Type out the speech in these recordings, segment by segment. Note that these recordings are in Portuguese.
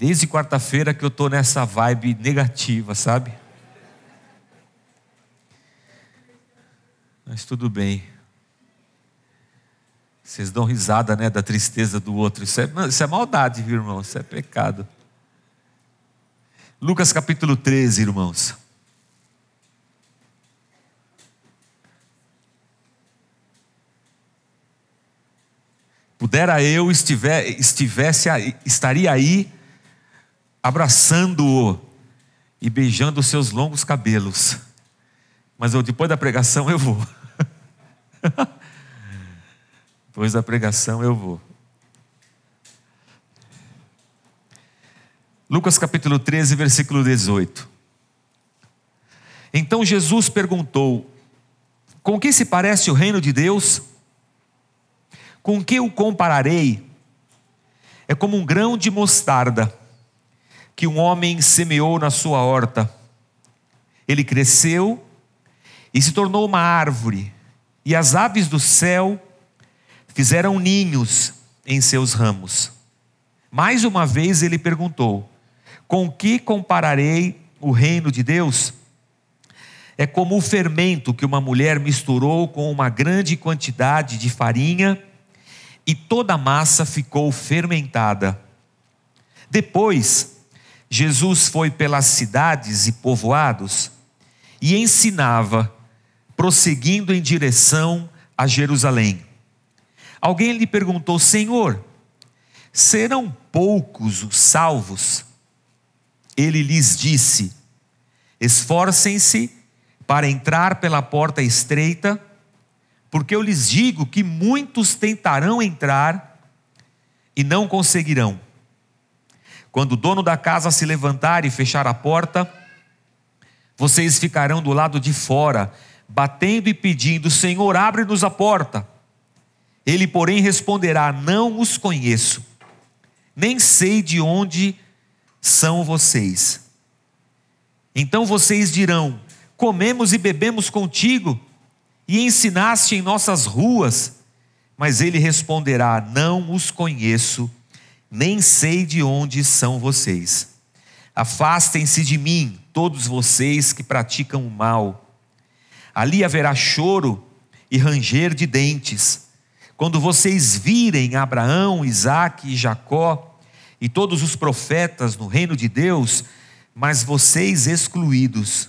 Desde quarta-feira que eu estou nessa vibe negativa, sabe? Mas tudo bem. Vocês dão risada, né, da tristeza do outro. Isso é, isso é maldade, viu, irmão? Isso é pecado. Lucas capítulo 13, irmãos. Pudera eu estiver, estivesse estaria aí abraçando-o e beijando os seus longos cabelos. Mas eu, depois da pregação eu vou. depois da pregação eu vou. Lucas capítulo 13, versículo 18. Então Jesus perguntou: Com que se parece o reino de Deus? Com que o compararei? É como um grão de mostarda que um homem semeou na sua horta. Ele cresceu e se tornou uma árvore, e as aves do céu fizeram ninhos em seus ramos. Mais uma vez ele perguntou: Com que compararei o reino de Deus? É como o fermento que uma mulher misturou com uma grande quantidade de farinha e toda a massa ficou fermentada. Depois, Jesus foi pelas cidades e povoados e ensinava, prosseguindo em direção a Jerusalém. Alguém lhe perguntou: Senhor, serão poucos os salvos? Ele lhes disse: Esforcem-se para entrar pela porta estreita, porque eu lhes digo que muitos tentarão entrar e não conseguirão. Quando o dono da casa se levantar e fechar a porta, vocês ficarão do lado de fora, batendo e pedindo: Senhor, abre-nos a porta. Ele, porém, responderá: Não os conheço, nem sei de onde são vocês. Então vocês dirão: Comemos e bebemos contigo, e ensinaste em nossas ruas. Mas ele responderá: Não os conheço nem sei de onde são vocês. Afastem-se de mim, todos vocês que praticam o mal. Ali haverá choro e ranger de dentes. Quando vocês virem Abraão, Isaque e Jacó e todos os profetas no reino de Deus, mas vocês excluídos.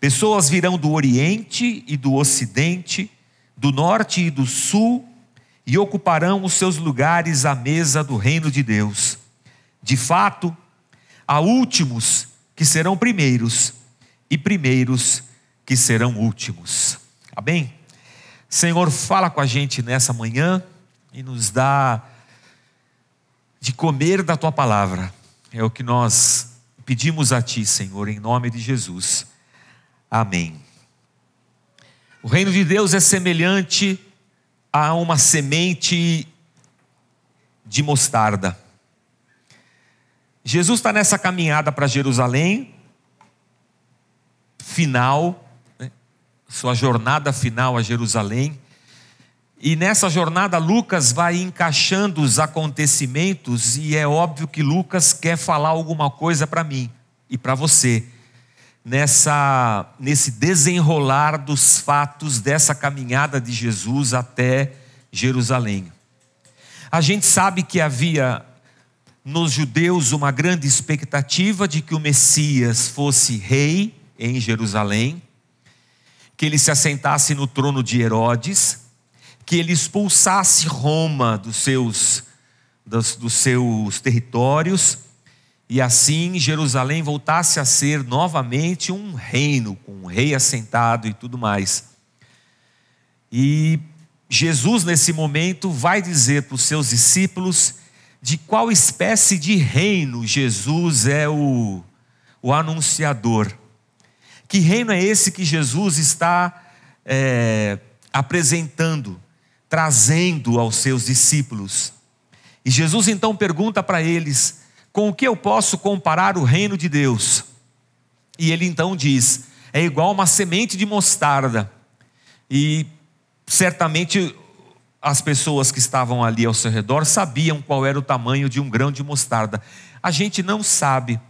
Pessoas virão do Oriente e do Ocidente, do Norte e do Sul, e ocuparão os seus lugares à mesa do reino de Deus. De fato, há últimos que serão primeiros, e primeiros que serão últimos. Amém? Senhor, fala com a gente nessa manhã e nos dá de comer da tua palavra. É o que nós pedimos a ti, Senhor, em nome de Jesus. Amém. O reino de Deus é semelhante a uma semente de mostarda. Jesus está nessa caminhada para Jerusalém, final, né? sua jornada final a Jerusalém. E nessa jornada, Lucas vai encaixando os acontecimentos, e é óbvio que Lucas quer falar alguma coisa para mim e para você, nessa, nesse desenrolar dos fatos dessa caminhada de Jesus até Jerusalém. A gente sabe que havia nos judeus uma grande expectativa de que o Messias fosse rei em Jerusalém, que ele se assentasse no trono de Herodes, que ele expulsasse Roma dos seus, dos, dos seus territórios e assim Jerusalém voltasse a ser novamente um reino, com um rei assentado e tudo mais. E Jesus, nesse momento, vai dizer para os seus discípulos de qual espécie de reino Jesus é o, o anunciador. Que reino é esse que Jesus está é, apresentando, trazendo aos seus discípulos? E Jesus então pergunta para eles com o que eu posso comparar o reino de Deus? E ele então diz: é igual uma semente de mostarda. E certamente as pessoas que estavam ali ao seu redor sabiam qual era o tamanho de um grão de mostarda. A gente não sabe.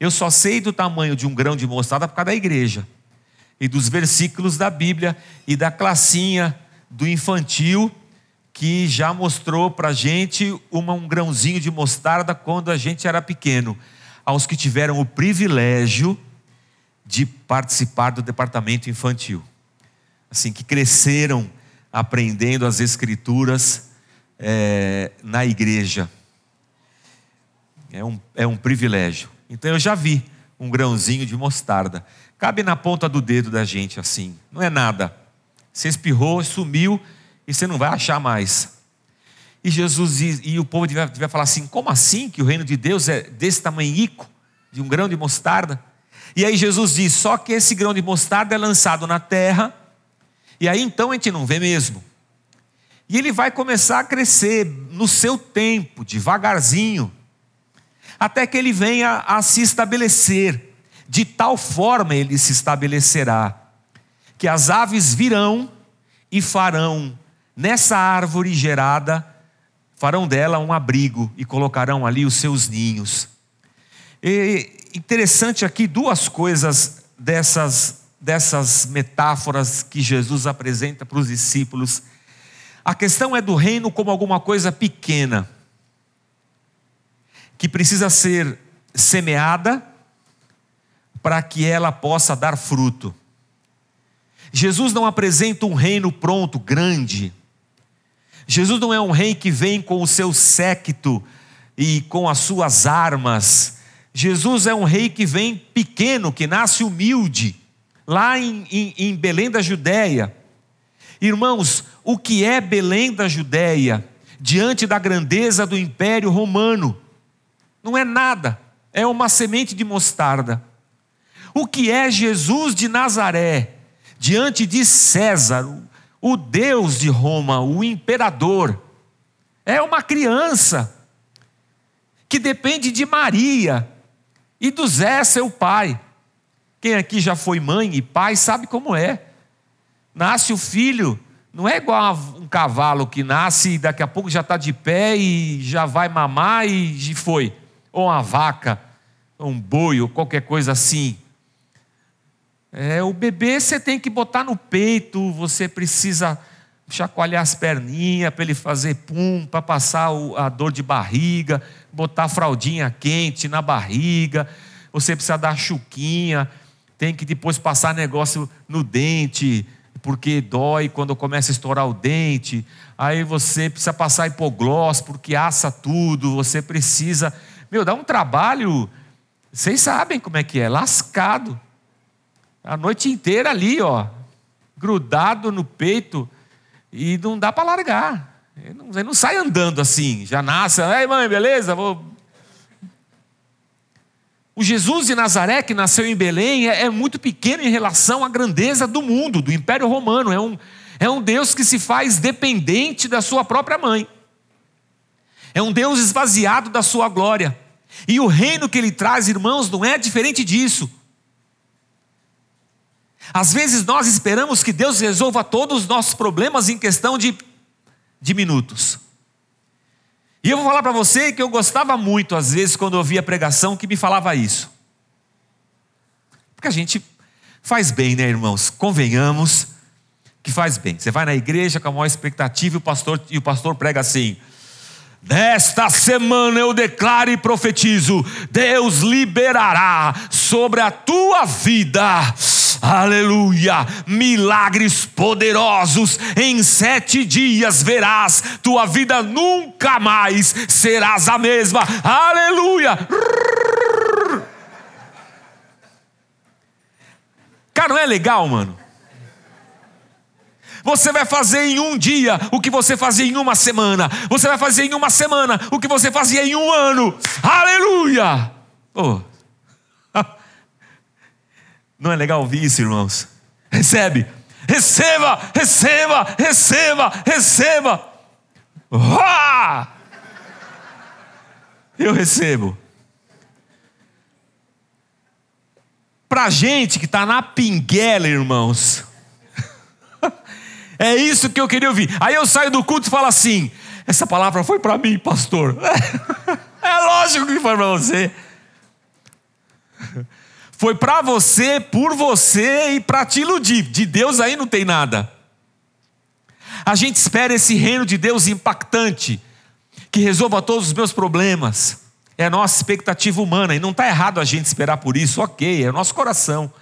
Eu só sei do tamanho de um grão de mostarda por causa da igreja e dos versículos da Bíblia e da classinha do infantil que já mostrou para gente uma, um grãozinho de mostarda quando a gente era pequeno. Aos que tiveram o privilégio de participar do departamento infantil, assim que cresceram aprendendo as escrituras é, na igreja. É um, é um privilégio. Então eu já vi um grãozinho de mostarda. Cabe na ponta do dedo da gente assim. Não é nada. Você espirrou, sumiu e você não vai achar mais. E Jesus e, e o povo vai falar assim: como assim que o reino de Deus é desse tamanhico, de um grão de mostarda? E aí Jesus diz: só que esse grão de mostarda é lançado na terra, e aí então a gente não vê mesmo. E ele vai começar a crescer no seu tempo, devagarzinho, até que ele venha a se estabelecer. De tal forma ele se estabelecerá, que as aves virão e farão nessa árvore gerada, farão dela um abrigo e colocarão ali os seus ninhos. E interessante aqui duas coisas dessas, dessas metáforas que Jesus apresenta para os discípulos. A questão é do reino como alguma coisa pequena, que precisa ser semeada para que ela possa dar fruto. Jesus não apresenta um reino pronto, grande, Jesus não é um rei que vem com o seu séquito e com as suas armas. Jesus é um rei que vem pequeno, que nasce humilde, lá em, em, em Belém da Judéia. Irmãos, o que é Belém da Judéia diante da grandeza do Império Romano? Não é nada, é uma semente de mostarda. O que é Jesus de Nazaré diante de César, o Deus de Roma, o imperador, é uma criança que depende de Maria e do Zé, seu pai. Quem aqui já foi mãe e pai sabe como é. Nasce o filho, não é igual um cavalo que nasce e daqui a pouco já está de pé e já vai mamar e foi. Ou uma vaca, ou um boi, ou qualquer coisa assim. É, o bebê você tem que botar no peito, você precisa chacoalhar as perninhas para ele fazer pum, para passar a dor de barriga, botar a fraldinha quente na barriga, você precisa dar chuquinha, tem que depois passar negócio no dente, porque dói quando começa a estourar o dente. Aí você precisa passar hipoglós, porque assa tudo, você precisa. Meu, dá um trabalho, vocês sabem como é que é, lascado. A noite inteira ali, ó, grudado no peito, e não dá para largar. Ele não, ele não, sai andando assim, já nasce, ei mãe, beleza? Vou... O Jesus de Nazaré, que nasceu em Belém, é, é, muito pequeno em relação à grandeza do mundo, do Império Romano. É um, é um Deus que se faz dependente da sua própria mãe. É um Deus esvaziado da sua glória. E o reino que ele traz, irmãos, não é diferente disso. Às vezes nós esperamos que Deus resolva todos os nossos problemas em questão de, de minutos. E eu vou falar para você que eu gostava muito, às vezes, quando ouvia pregação que me falava isso. Porque a gente faz bem, né, irmãos? Convenhamos que faz bem. Você vai na igreja com a maior expectativa e o pastor, e o pastor prega assim: Nesta semana eu declaro e profetizo: Deus liberará sobre a tua vida aleluia, milagres poderosos, em sete dias verás, tua vida nunca mais serás a mesma, aleluia. Cara, não é legal, mano? Você vai fazer em um dia o que você fazia em uma semana. Você vai fazer em uma semana o que você fazia em um ano. Aleluia! Oh. Não é legal ouvir isso, irmãos? Recebe, receba, receba, receba, receba. Ah! Eu recebo. Para gente que está na pinguela, irmãos. É isso que eu queria ouvir. Aí eu saio do culto e falo assim: essa palavra foi para mim, pastor. É lógico que foi para você. Foi para você, por você e para te iludir. De Deus aí não tem nada. A gente espera esse reino de Deus impactante, que resolva todos os meus problemas. É a nossa expectativa humana, e não está errado a gente esperar por isso, ok, é o nosso coração.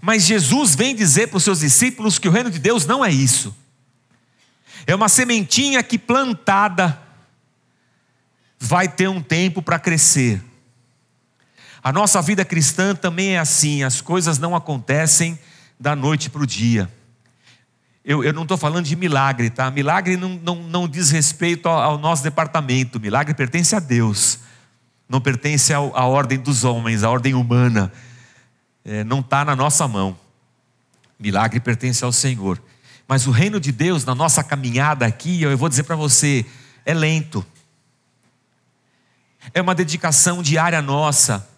Mas Jesus vem dizer para os seus discípulos que o reino de Deus não é isso. É uma sementinha que plantada vai ter um tempo para crescer. A nossa vida cristã também é assim, as coisas não acontecem da noite para o dia. Eu, eu não estou falando de milagre, tá? Milagre não, não, não diz respeito ao, ao, nosso departamento, milagre pertence a Deus, não pertence à ordem dos homens, à ordem humana, é, não está na nossa mão. Milagre pertence ao Senhor. Mas o reino de Deus, na nossa caminhada aqui, eu vou dizer para você, é lento. É uma dedicação diária nossa.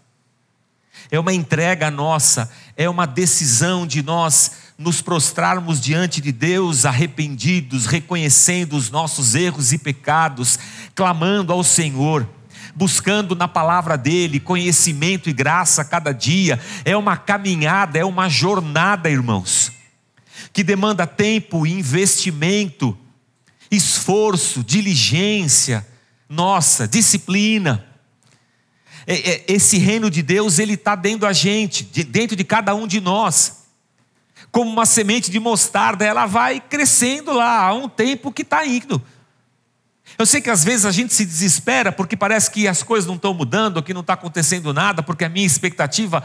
É uma entrega nossa, é uma decisão de nós nos prostrarmos diante de Deus arrependidos, reconhecendo os nossos erros e pecados, clamando ao Senhor, buscando na palavra dele conhecimento e graça a cada dia. É uma caminhada, é uma jornada, irmãos, que demanda tempo, investimento, esforço, diligência, nossa, disciplina. É, é, esse reino de Deus, ele está dentro da gente, dentro de cada um de nós como uma semente de mostarda, ela vai crescendo lá há um tempo que está indo. Eu sei que às vezes a gente se desespera porque parece que as coisas não estão mudando, que não está acontecendo nada, porque a minha expectativa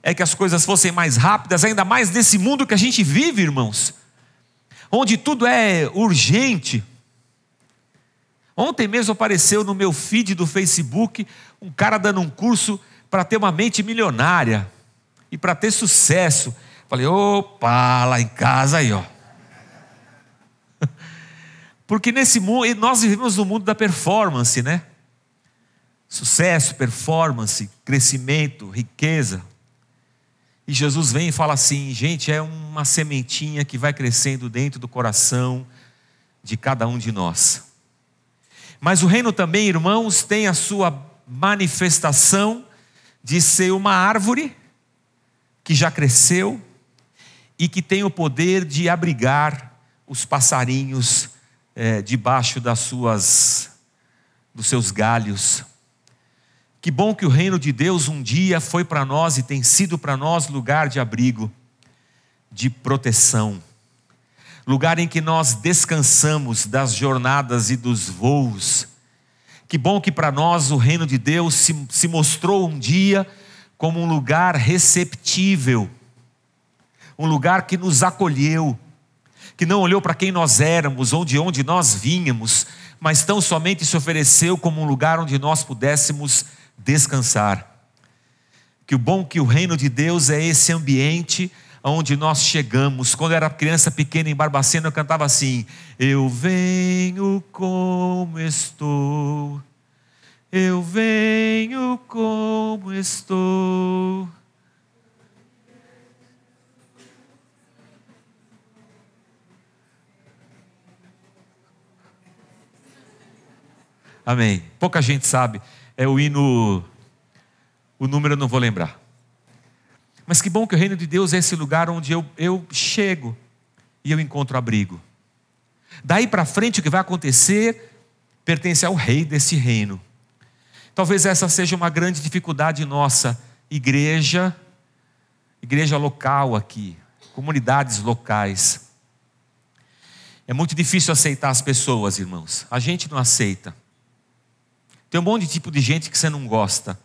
é que as coisas fossem mais rápidas, ainda mais nesse mundo que a gente vive, irmãos, onde tudo é urgente. Ontem mesmo apareceu no meu feed do Facebook um cara dando um curso para ter uma mente milionária e para ter sucesso. Falei, opa, lá em casa aí, ó. Porque nesse mundo, nós vivemos no mundo da performance, né? Sucesso, performance, crescimento, riqueza. E Jesus vem e fala assim: gente, é uma sementinha que vai crescendo dentro do coração de cada um de nós. Mas o reino também, irmãos, tem a sua manifestação de ser uma árvore que já cresceu, e que tem o poder de abrigar os passarinhos é, debaixo das suas, dos seus galhos. Que bom que o reino de Deus um dia foi para nós e tem sido para nós lugar de abrigo, de proteção, lugar em que nós descansamos das jornadas e dos voos. Que bom que para nós o reino de Deus se, se mostrou um dia como um lugar receptível um lugar que nos acolheu, que não olhou para quem nós éramos ou de onde nós vínhamos, mas tão somente se ofereceu como um lugar onde nós pudéssemos descansar. Que o bom que o reino de Deus é esse ambiente onde nós chegamos. Quando eu era criança pequena em Barbacena, eu cantava assim: Eu venho como estou, eu venho como estou. Amém. Pouca gente sabe. É o hino. O número eu não vou lembrar. Mas que bom que o reino de Deus é esse lugar onde eu, eu chego e eu encontro abrigo. Daí para frente o que vai acontecer pertence ao rei desse reino. Talvez essa seja uma grande dificuldade nossa, igreja, igreja local aqui, comunidades locais. É muito difícil aceitar as pessoas, irmãos. A gente não aceita. Tem um monte de tipo de gente que você não gosta.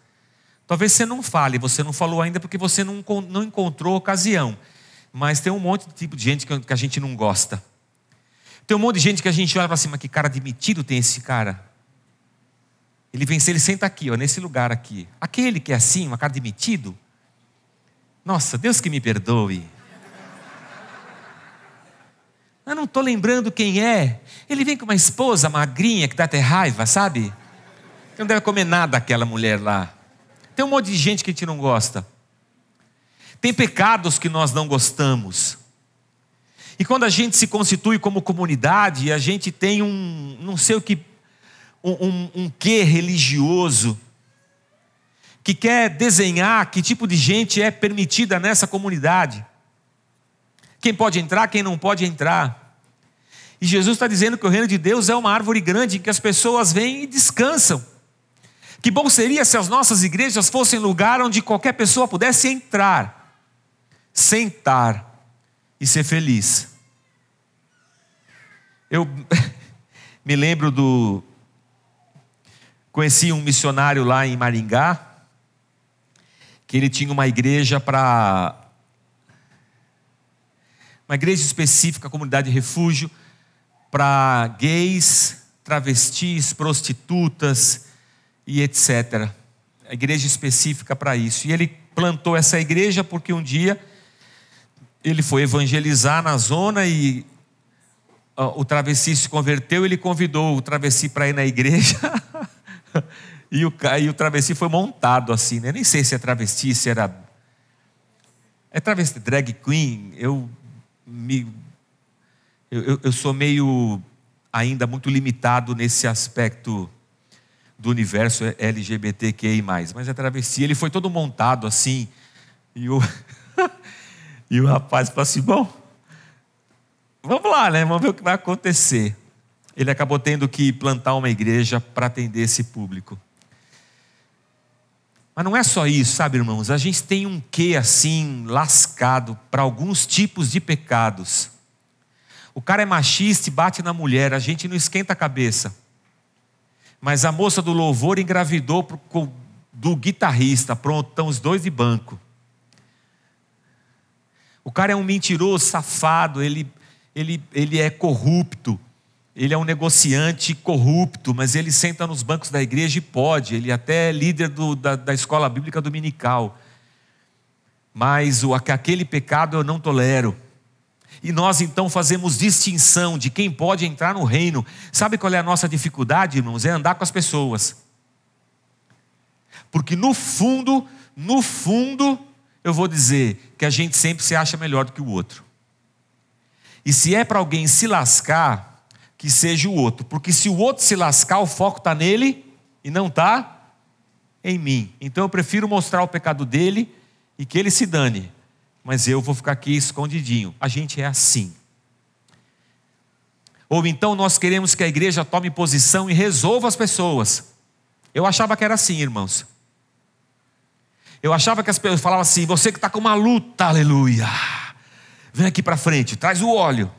Talvez você não fale, você não falou ainda porque você não, não encontrou ocasião. Mas tem um monte de tipo de gente que a gente não gosta. Tem um monte de gente que a gente olha para cima, que cara admitido tem esse cara. Ele vem, ele senta aqui, ó, nesse lugar aqui. Aquele que é assim, uma cara admitido. Nossa, Deus que me perdoe. Eu não estou lembrando quem é. Ele vem com uma esposa magrinha que dá até raiva, sabe? Você não deve comer nada aquela mulher lá. Tem um monte de gente que a gente não gosta. Tem pecados que nós não gostamos. E quando a gente se constitui como comunidade, a gente tem um, não sei o que, um, um, um quê religioso, que quer desenhar que tipo de gente é permitida nessa comunidade. Quem pode entrar, quem não pode entrar. E Jesus está dizendo que o reino de Deus é uma árvore grande em que as pessoas vêm e descansam. Que bom seria se as nossas igrejas fossem lugar onde qualquer pessoa pudesse entrar, sentar e ser feliz. Eu me lembro do. Conheci um missionário lá em Maringá, que ele tinha uma igreja para. Uma igreja específica, comunidade de refúgio, para gays, travestis, prostitutas e etc. A igreja específica para isso. E ele plantou essa igreja porque um dia ele foi evangelizar na zona e o travesti se converteu, ele convidou o travesti para ir na igreja. e, o, e o travesti foi montado assim, né? Nem sei se é travesti, se era. É travesti, drag queen. Eu, me, eu, eu sou meio ainda muito limitado nesse aspecto do universo LGBTQI. Mas é travesti. Ele foi todo montado assim. E o, e o rapaz falou assim: bom Vamos lá, né? Vamos ver o que vai acontecer. Ele acabou tendo que plantar uma igreja para atender esse público. Mas não é só isso, sabe, irmãos? A gente tem um quê assim lascado para alguns tipos de pecados. O cara é machista e bate na mulher, a gente não esquenta a cabeça. Mas a moça do louvor engravidou do guitarrista, pronto, estão os dois de banco. O cara é um mentiroso, safado, ele ele, ele é corrupto, ele é um negociante corrupto, mas ele senta nos bancos da igreja e pode, ele até é líder do, da, da escola bíblica dominical. Mas o, aquele pecado eu não tolero. E nós então fazemos distinção de quem pode entrar no reino. Sabe qual é a nossa dificuldade, irmãos? É andar com as pessoas. Porque no fundo, no fundo, eu vou dizer que a gente sempre se acha melhor do que o outro. E se é para alguém se lascar, que seja o outro. Porque se o outro se lascar, o foco está nele e não está em mim. Então eu prefiro mostrar o pecado dele e que ele se dane. Mas eu vou ficar aqui escondidinho. A gente é assim. Ou então nós queremos que a igreja tome posição e resolva as pessoas. Eu achava que era assim, irmãos. Eu achava que as pessoas falavam assim: você que está com uma luta, aleluia. Vem aqui para frente, traz o óleo.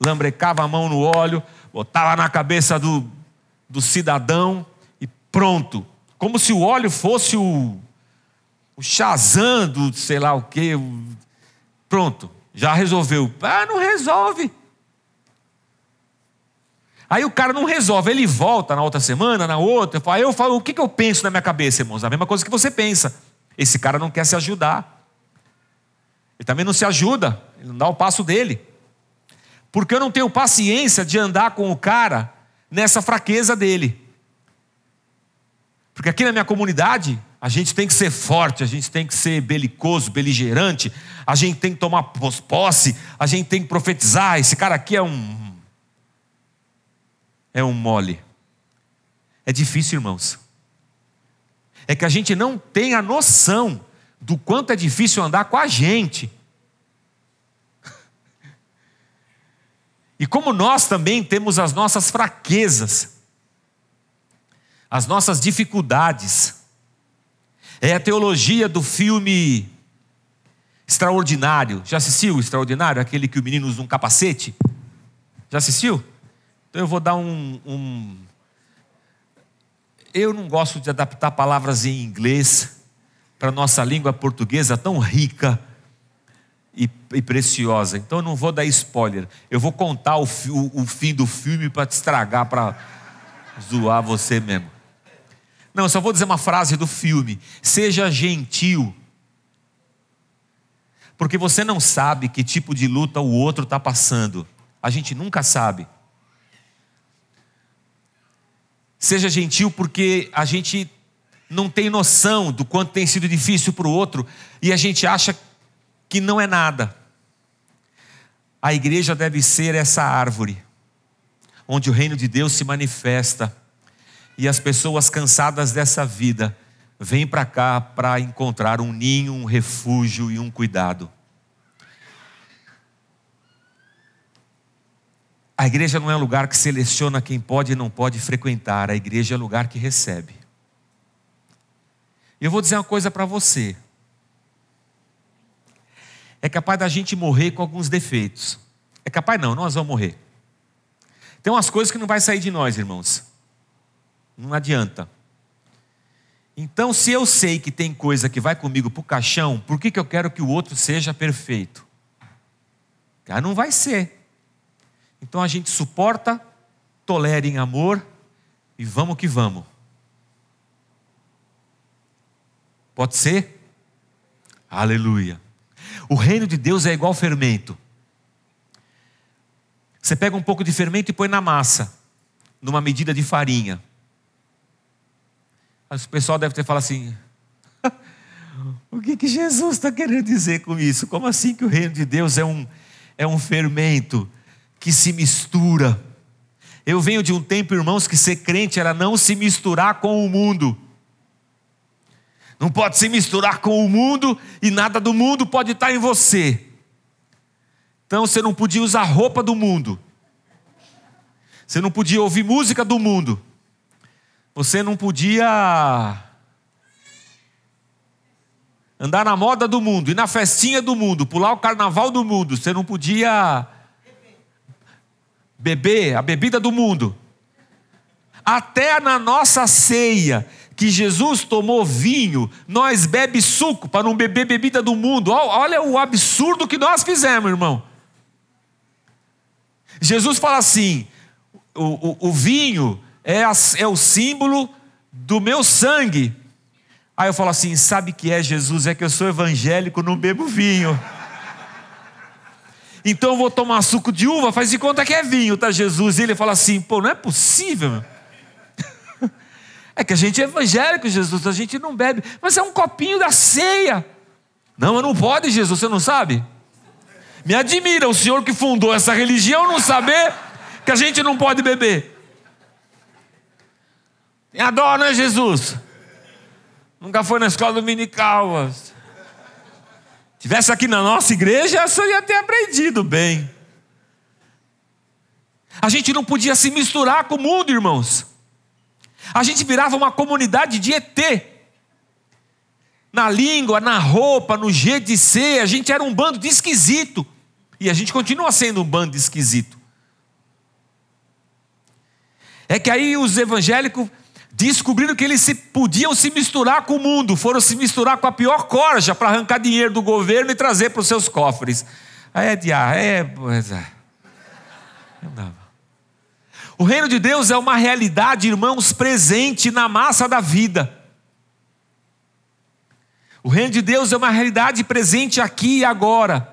Lambrecava a mão no óleo, botava na cabeça do, do cidadão e pronto. Como se o óleo fosse o, o Shazam do sei lá o que. Pronto, já resolveu. Ah, não resolve. Aí o cara não resolve, ele volta na outra semana, na outra. Aí eu falo, o que, que eu penso na minha cabeça, irmãos? A mesma coisa que você pensa. Esse cara não quer se ajudar. Ele também não se ajuda, ele não dá o passo dele. Porque eu não tenho paciência de andar com o cara nessa fraqueza dele. Porque aqui na minha comunidade, a gente tem que ser forte, a gente tem que ser belicoso, beligerante, a gente tem que tomar posse, a gente tem que profetizar. Esse cara aqui é um. É um mole. É difícil, irmãos. É que a gente não tem a noção do quanto é difícil andar com a gente. E como nós também temos as nossas fraquezas, as nossas dificuldades. É a teologia do filme Extraordinário. Já assistiu o Extraordinário? Aquele que o menino usa um capacete? Já assistiu? Então eu vou dar um, um. Eu não gosto de adaptar palavras em inglês para nossa língua portuguesa tão rica e, e preciosa. Então eu não vou dar spoiler. Eu vou contar o, o, o fim do filme para te estragar, para zoar você mesmo. Não, só vou dizer uma frase do filme: seja gentil. Porque você não sabe que tipo de luta o outro está passando. A gente nunca sabe. Seja gentil porque a gente não tem noção do quanto tem sido difícil para o outro e a gente acha que não é nada. A igreja deve ser essa árvore, onde o reino de Deus se manifesta, E as pessoas cansadas dessa vida vêm para cá para encontrar um ninho, um refúgio e um cuidado. A igreja não é um lugar que seleciona quem pode e não pode frequentar, a igreja é um lugar que recebe. Eu vou dizer uma coisa para você. É capaz da gente morrer com alguns defeitos. É capaz não, nós vamos morrer. Tem umas coisas que não vai sair de nós, irmãos. Não adianta. Então, se eu sei que tem coisa que vai comigo para o caixão, por que, que eu quero que o outro seja perfeito? Cara, não vai ser. Então a gente suporta, tolera em amor e vamos que vamos. Pode ser? Aleluia. O reino de Deus é igual fermento. Você pega um pouco de fermento e põe na massa, numa medida de farinha. O pessoal deve ter falado assim: o que, que Jesus está querendo dizer com isso? Como assim que o reino de Deus é um, é um fermento que se mistura? Eu venho de um tempo, irmãos, que ser crente era não se misturar com o mundo. Não pode se misturar com o mundo e nada do mundo pode estar em você. Então você não podia usar roupa do mundo. Você não podia ouvir música do mundo. Você não podia andar na moda do mundo, ir na festinha do mundo, pular o carnaval do mundo. Você não podia beber a bebida do mundo. Até na nossa ceia, que Jesus tomou vinho, nós bebe suco para não beber bebida do mundo. Olha o absurdo que nós fizemos, irmão. Jesus fala assim: o, o, o vinho é, a, é o símbolo do meu sangue. Aí eu falo assim: sabe que é Jesus? É que eu sou evangélico, não bebo vinho. Então eu vou tomar suco de uva, faz de conta que é vinho, tá Jesus? E ele fala assim: pô, não é possível. É que a gente é evangélico, Jesus, a gente não bebe, mas é um copinho da ceia. Não, mas não pode, Jesus, você não sabe? Me admira o senhor que fundou essa religião não saber que a gente não pode beber. Tem a dó, né, Jesus? Nunca foi na escola dominical. Tivesse aqui na nossa igreja, eu ia ter aprendido bem. A gente não podia se misturar com o mundo, irmãos. A gente virava uma comunidade de ET. Na língua, na roupa, no jeito de ser, a gente era um bando de esquisito. E a gente continua sendo um bando de esquisito. É que aí os evangélicos descobriram que eles se, podiam se misturar com o mundo, foram se misturar com a pior corja para arrancar dinheiro do governo e trazer para os seus cofres. Aí é diar, é. É. Não dava. O reino de Deus é uma realidade, irmãos, presente na massa da vida. O reino de Deus é uma realidade presente aqui e agora.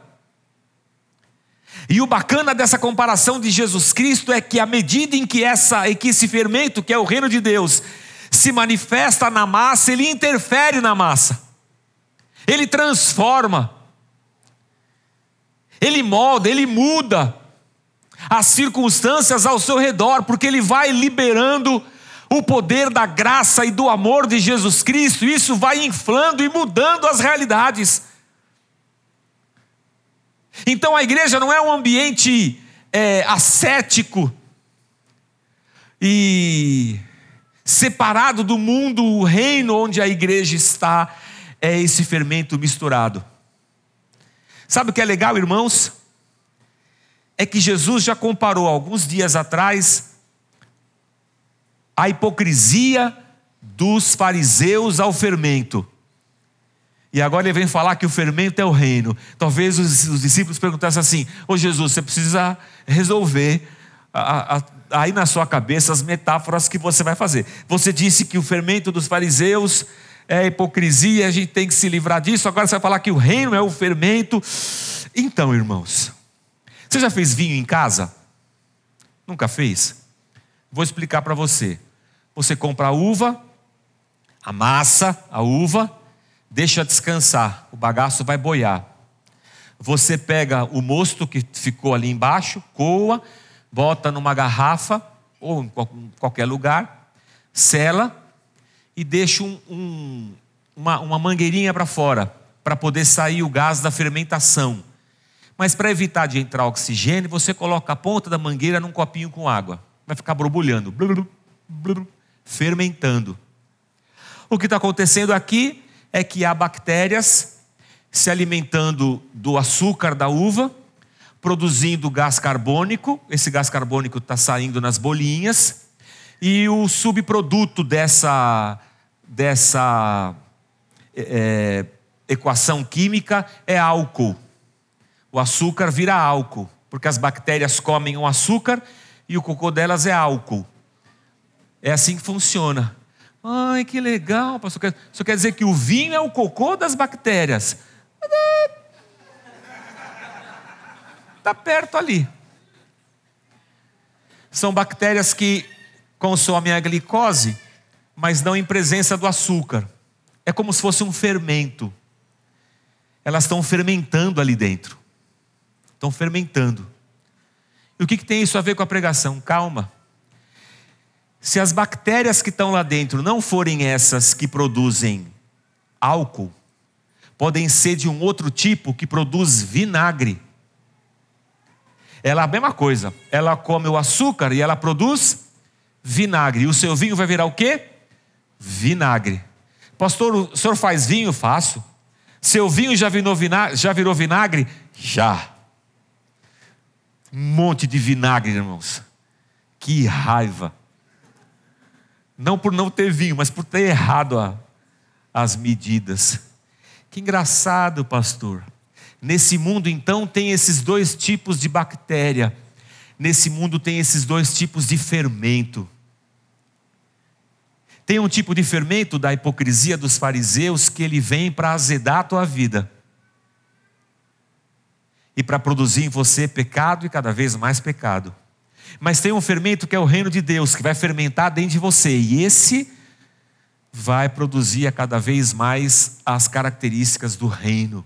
E o bacana dessa comparação de Jesus Cristo é que à medida em que essa, em que esse fermento, que é o reino de Deus, se manifesta na massa, ele interfere na massa. Ele transforma. Ele molda, ele muda as circunstâncias ao seu redor, porque ele vai liberando o poder da graça e do amor de Jesus Cristo, isso vai inflando e mudando as realidades. Então a igreja não é um ambiente é, ascético e separado do mundo, o reino onde a igreja está, é esse fermento misturado. Sabe o que é legal, irmãos? é que Jesus já comparou alguns dias atrás a hipocrisia dos fariseus ao fermento. E agora ele vem falar que o fermento é o reino. Talvez os, os discípulos perguntassem assim: Ô Jesus, você precisa resolver a, a, aí na sua cabeça as metáforas que você vai fazer. Você disse que o fermento dos fariseus é hipocrisia, a gente tem que se livrar disso. Agora você vai falar que o reino é o fermento. Então, irmãos, você já fez vinho em casa? Nunca fez? Vou explicar para você. Você compra a uva, amassa a uva, deixa descansar, o bagaço vai boiar. Você pega o mosto que ficou ali embaixo, coa, bota numa garrafa ou em qualquer lugar, sela e deixa um, um, uma, uma mangueirinha para fora, para poder sair o gás da fermentação. Mas para evitar de entrar oxigênio, você coloca a ponta da mangueira num copinho com água. Vai ficar borbulhando, fermentando. O que está acontecendo aqui é que há bactérias se alimentando do açúcar da uva, produzindo gás carbônico. Esse gás carbônico está saindo nas bolinhas. E o subproduto dessa, dessa é, equação química é álcool. O açúcar vira álcool, porque as bactérias comem o açúcar e o cocô delas é álcool. É assim que funciona. Ai, que legal, pastor. Isso quer dizer que o vinho é o cocô das bactérias. Está perto ali. São bactérias que consomem a glicose, mas não em presença do açúcar. É como se fosse um fermento. Elas estão fermentando ali dentro. Estão fermentando. E o que, que tem isso a ver com a pregação? Calma. Se as bactérias que estão lá dentro não forem essas que produzem álcool, podem ser de um outro tipo que produz vinagre. Ela é a mesma coisa. Ela come o açúcar e ela produz vinagre. E o seu vinho vai virar o quê? Vinagre. Pastor, o senhor faz vinho? Faço. Seu vinho já virou vinagre? Já virou vinagre? Já. Um monte de vinagre, irmãos. Que raiva. Não por não ter vinho, mas por ter errado a, as medidas. Que engraçado, pastor. Nesse mundo, então, tem esses dois tipos de bactéria. Nesse mundo, tem esses dois tipos de fermento. Tem um tipo de fermento da hipocrisia dos fariseus que ele vem para azedar a tua vida e para produzir em você pecado e cada vez mais pecado. Mas tem um fermento que é o reino de Deus, que vai fermentar dentro de você, e esse vai produzir a cada vez mais as características do reino.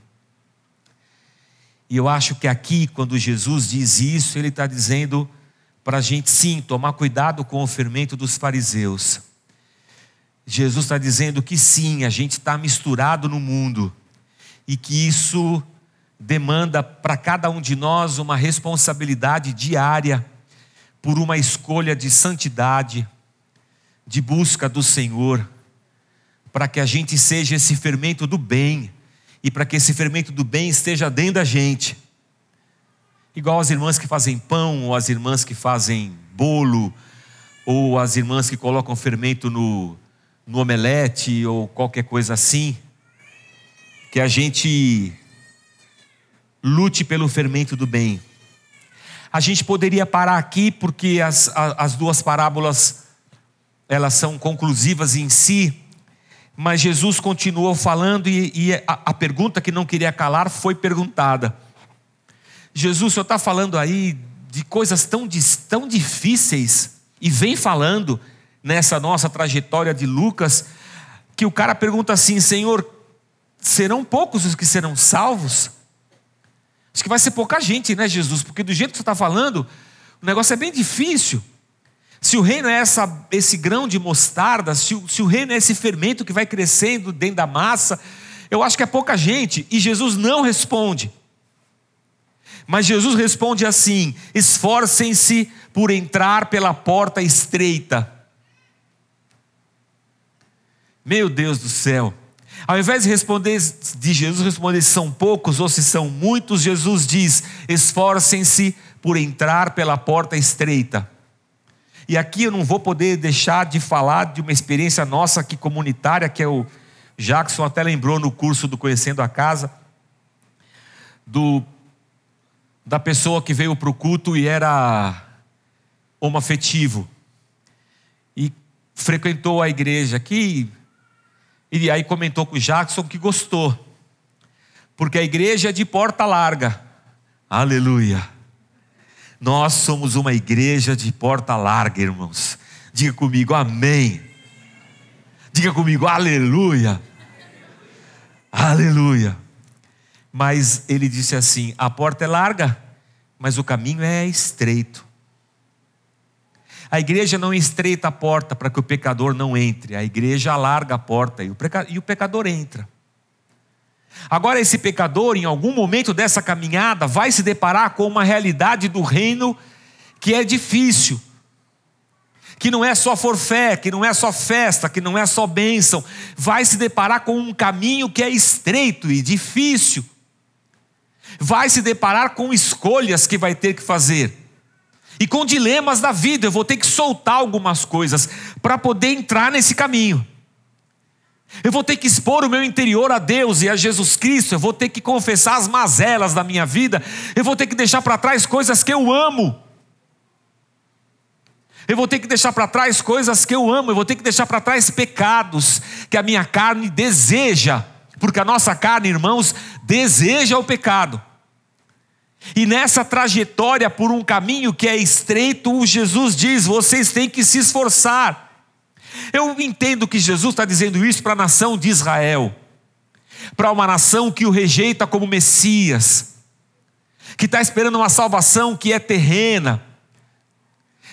E eu acho que aqui, quando Jesus diz isso, ele está dizendo para a gente sim tomar cuidado com o fermento dos fariseus. Jesus está dizendo que sim, a gente está misturado no mundo e que isso demanda para cada um de nós uma responsabilidade diária por uma escolha de santidade, de busca do Senhor, para que a gente seja esse fermento do bem e para que esse fermento do bem esteja dentro da gente. Igual as irmãs que fazem pão, ou as irmãs que fazem bolo, ou as irmãs que colocam fermento no, no omelete, ou qualquer coisa assim. Que a gente lute pelo fermento do bem. A gente poderia parar aqui, porque as, as duas parábolas elas são conclusivas em si, mas Jesus continuou falando e, e a, a, pergunta que não queria calar foi perguntada. Jesus, o senhor está falando aí de coisas tão, tão difíceis e vem falando nessa nossa trajetória de Lucas, que o cara pergunta assim: Senhor, serão poucos os que serão salvos? Acho que vai ser pouca gente, né, Jesus? Porque do jeito que você está falando, o negócio é bem difícil. Se o reino é essa, esse grão de mostarda, se se o reino é esse fermento que vai crescendo dentro da massa, eu acho que é pouca gente. E Jesus não responde. Mas Jesus responde assim: esforcem-se por entrar pela porta estreita. Meu Deus do céu. Ao invés de responder, de Jesus responder se são poucos ou se são muitos, Jesus diz: esforcem-se por entrar pela porta estreita. E aqui eu não vou poder deixar de falar de uma experiência nossa aqui comunitária, que é o Jackson até lembrou no curso do Conhecendo a Casa, do da pessoa que veio para o culto e era homoafetivo. E frequentou a igreja aqui, e aí comentou com o Jackson que gostou. Porque a igreja é de porta larga. Aleluia. Nós somos uma igreja de porta larga, irmãos. Diga comigo, amém. Diga comigo, aleluia. Aleluia. Mas ele disse assim: a porta é larga, mas o caminho é estreito. A igreja não estreita a porta para que o pecador não entre, a igreja alarga a porta e o pecador entra. Agora, esse pecador, em algum momento dessa caminhada, vai se deparar com uma realidade do reino que é difícil, que não é só forfé, que não é só festa, que não é só bênção, vai se deparar com um caminho que é estreito e difícil, vai se deparar com escolhas que vai ter que fazer. E com dilemas da vida, eu vou ter que soltar algumas coisas para poder entrar nesse caminho. Eu vou ter que expor o meu interior a Deus e a Jesus Cristo. Eu vou ter que confessar as mazelas da minha vida. Eu vou ter que deixar para trás coisas que eu amo. Eu vou ter que deixar para trás coisas que eu amo. Eu vou ter que deixar para trás pecados que a minha carne deseja. Porque a nossa carne, irmãos, deseja o pecado. E nessa trajetória por um caminho que é estreito, Jesus diz: vocês têm que se esforçar. Eu entendo que Jesus está dizendo isso para a nação de Israel, para uma nação que o rejeita como Messias, que está esperando uma salvação que é terrena,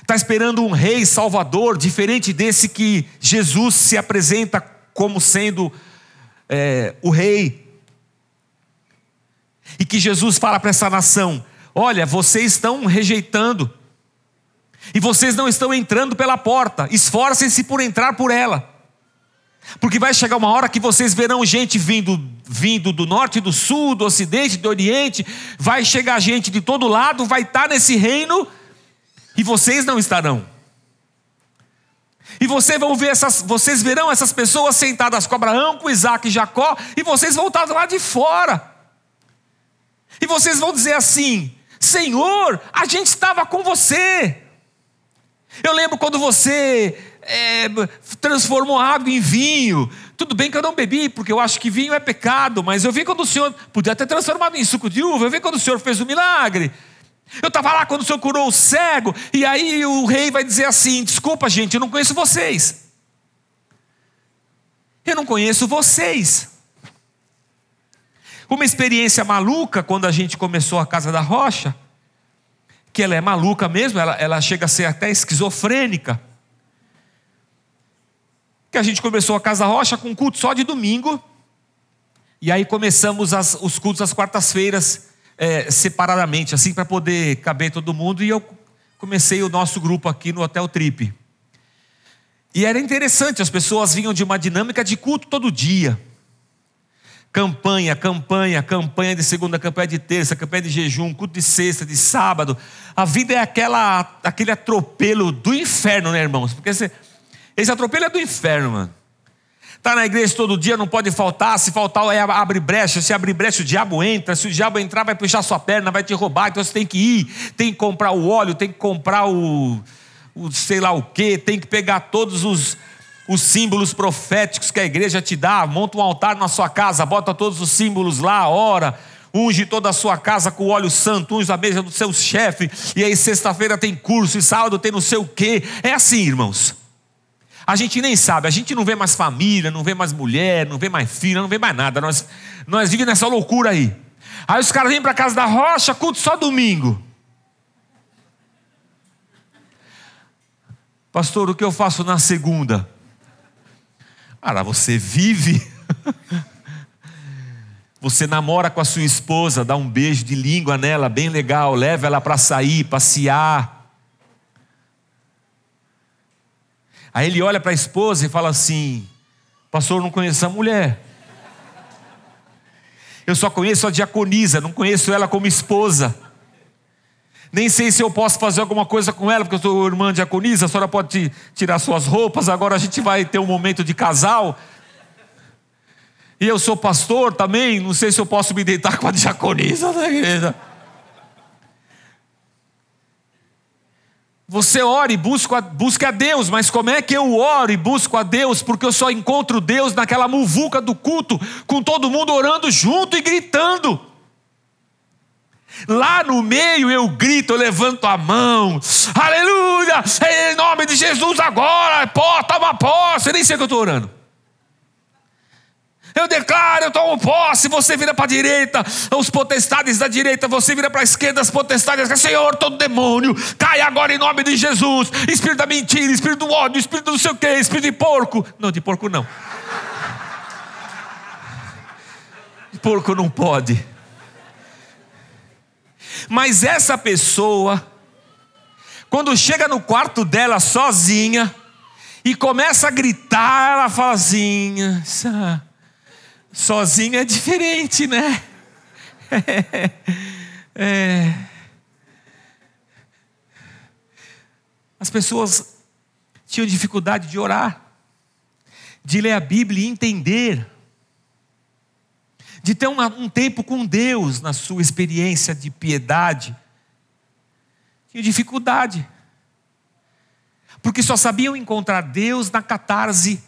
está esperando um rei salvador, diferente desse que Jesus se apresenta como sendo é, o rei. E que Jesus fala para essa nação: olha, vocês estão rejeitando, e vocês não estão entrando pela porta, esforcem-se por entrar por ela. Porque vai chegar uma hora que vocês verão gente vindo, vindo do norte, do sul, do ocidente, do oriente, vai chegar gente de todo lado, vai estar nesse reino e vocês não estarão. E vocês vão ver essas, vocês verão essas pessoas sentadas com Abraão, com Isaac e Jacó, e vocês estar lá de fora. E vocês vão dizer assim: Senhor, a gente estava com você. Eu lembro quando você é, transformou água em vinho. Tudo bem que eu não bebi, porque eu acho que vinho é pecado, mas eu vi quando o Senhor podia ter transformado em suco de uva. Eu vi quando o Senhor fez o milagre. Eu estava lá quando o Senhor curou o cego, e aí o rei vai dizer assim: Desculpa, gente, eu não conheço vocês. Eu não conheço vocês. Uma experiência maluca quando a gente começou a Casa da Rocha que ela é maluca mesmo, ela, ela chega a ser até esquizofrênica. Que a gente começou a Casa Rocha com culto só de domingo, e aí começamos as, os cultos às quartas-feiras é, separadamente, assim para poder caber todo mundo, e eu comecei o nosso grupo aqui no Hotel Trip. E era interessante, as pessoas vinham de uma dinâmica de culto todo dia. Campanha, campanha, campanha de segunda, campanha de terça, campanha de jejum, culto de sexta, de sábado. A vida é aquela, aquele atropelo do inferno, né, irmãos? Porque esse, esse atropelo é do inferno, mano. Está na igreja todo dia, não pode faltar. Se faltar, é abre brecha. Se abrir brecha, o diabo entra. Se o diabo entrar, vai puxar sua perna, vai te roubar. Então você tem que ir, tem que comprar o óleo, tem que comprar o, o sei lá o que, tem que pegar todos os, os símbolos proféticos que a igreja te dá, monta um altar na sua casa, bota todos os símbolos lá, ora, unge toda a sua casa com óleo santo, unge a mesa do seu chefe, e aí sexta-feira tem curso, e sábado tem não sei o quê. É assim, irmãos. A gente nem sabe, a gente não vê mais família, não vê mais mulher, não vê mais filha, não vê mais nada. Nós, nós vivemos nessa loucura aí. Aí os caras vêm para casa da rocha, culto só domingo. Pastor, o que eu faço na segunda? Cara, você vive. Você namora com a sua esposa, dá um beijo de língua nela, bem legal, leva ela para sair, passear. Aí ele olha para a esposa e fala assim: Pastor, não conheço a mulher. Eu só conheço a diaconisa, não conheço ela como esposa. Nem sei se eu posso fazer alguma coisa com ela, porque eu sou irmã diaconisa, a senhora pode tirar suas roupas, agora a gente vai ter um momento de casal. E eu sou pastor também, não sei se eu posso me deitar com a diaconisa da igreja. Você ora e busca, busca a Deus, mas como é que eu oro e busco a Deus? Porque eu só encontro Deus naquela muvuca do culto, com todo mundo orando junto e gritando. Lá no meio eu grito, eu levanto a mão, aleluia, em nome de Jesus agora, pô, toma posse, eu nem sei o que eu estou orando. Eu declaro, eu tomo posse, você vira para a direita, os potestades da direita, você vira para a esquerda, as potestades, Senhor, todo demônio, cai agora em nome de Jesus, espírito da mentira, espírito do ódio, espírito do não sei o que, espírito de porco. Não, de porco não. De porco não pode. Mas essa pessoa, quando chega no quarto dela sozinha, e começa a gritar, ela fala assim, sozinha é diferente, né? É. As pessoas tinham dificuldade de orar, de ler a Bíblia e entender, de ter um, um tempo com Deus na sua experiência de piedade. Tinha dificuldade, porque só sabiam encontrar Deus na catarse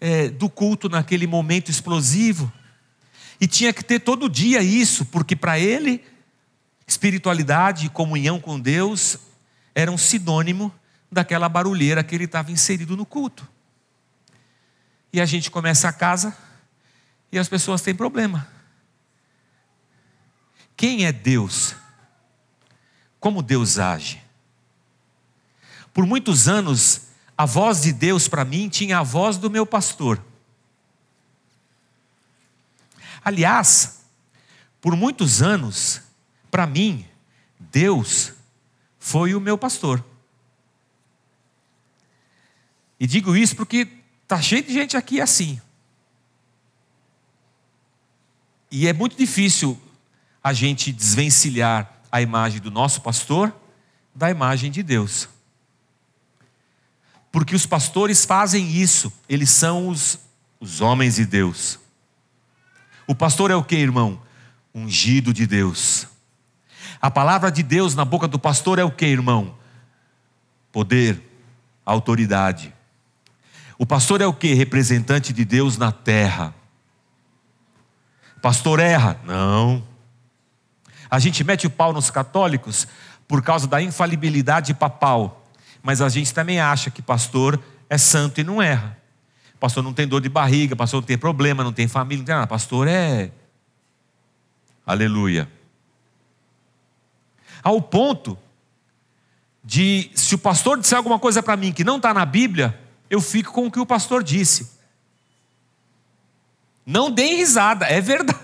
é, do culto naquele momento explosivo. E tinha que ter todo dia isso, porque para ele, espiritualidade e comunhão com Deus eram um sinônimo daquela barulheira que ele estava inserido no culto. E a gente começa a casa e as pessoas têm problema. Quem é Deus? Como Deus age? Por muitos anos a voz de Deus para mim tinha a voz do meu pastor. Aliás, por muitos anos, para mim, Deus foi o meu pastor. E digo isso porque está cheio de gente aqui assim. E é muito difícil a gente desvencilhar a imagem do nosso pastor da imagem de Deus porque os pastores fazem isso, eles são os, os homens de Deus. O pastor é o que, irmão? Ungido de Deus. A palavra de Deus na boca do pastor é o que, irmão? Poder, autoridade. O pastor é o que? Representante de Deus na terra. Pastor erra? Não. A gente mete o pau nos católicos por causa da infalibilidade papal mas a gente também acha que pastor é santo e não erra. Pastor não tem dor de barriga, pastor não tem problema, não tem família, não tem nada. Pastor é. Aleluia. Ao ponto de, se o pastor disser alguma coisa para mim que não está na Bíblia, eu fico com o que o pastor disse. Não deem risada, é verdade.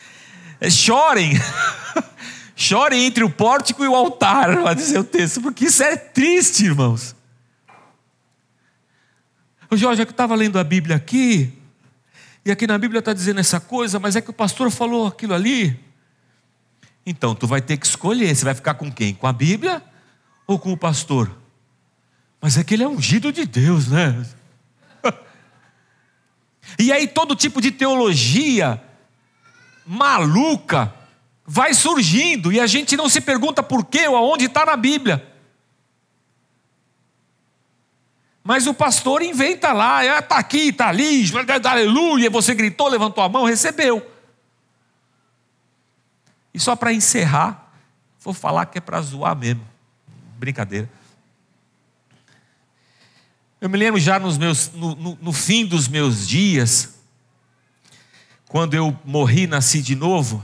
Chorem. Chore entre o pórtico e o altar, vai dizer o texto, porque isso é triste, irmãos. O Jorge, é que eu estava lendo a Bíblia aqui, e aqui na Bíblia está dizendo essa coisa, mas é que o pastor falou aquilo ali. Então, tu vai ter que escolher, você vai ficar com quem? Com a Bíblia ou com o pastor? Mas é que ele é ungido de Deus, né? E aí todo tipo de teologia maluca, vai surgindo e a gente não se pergunta por quê ou aonde está na Bíblia. Mas o pastor inventa lá, está ah, aqui, está ali, aleluia, você gritou, levantou a mão, recebeu. E só para encerrar, vou falar que é para zoar mesmo. Brincadeira. Eu me lembro já nos meus, no, no, no fim dos meus dias, quando eu morri, nasci de novo,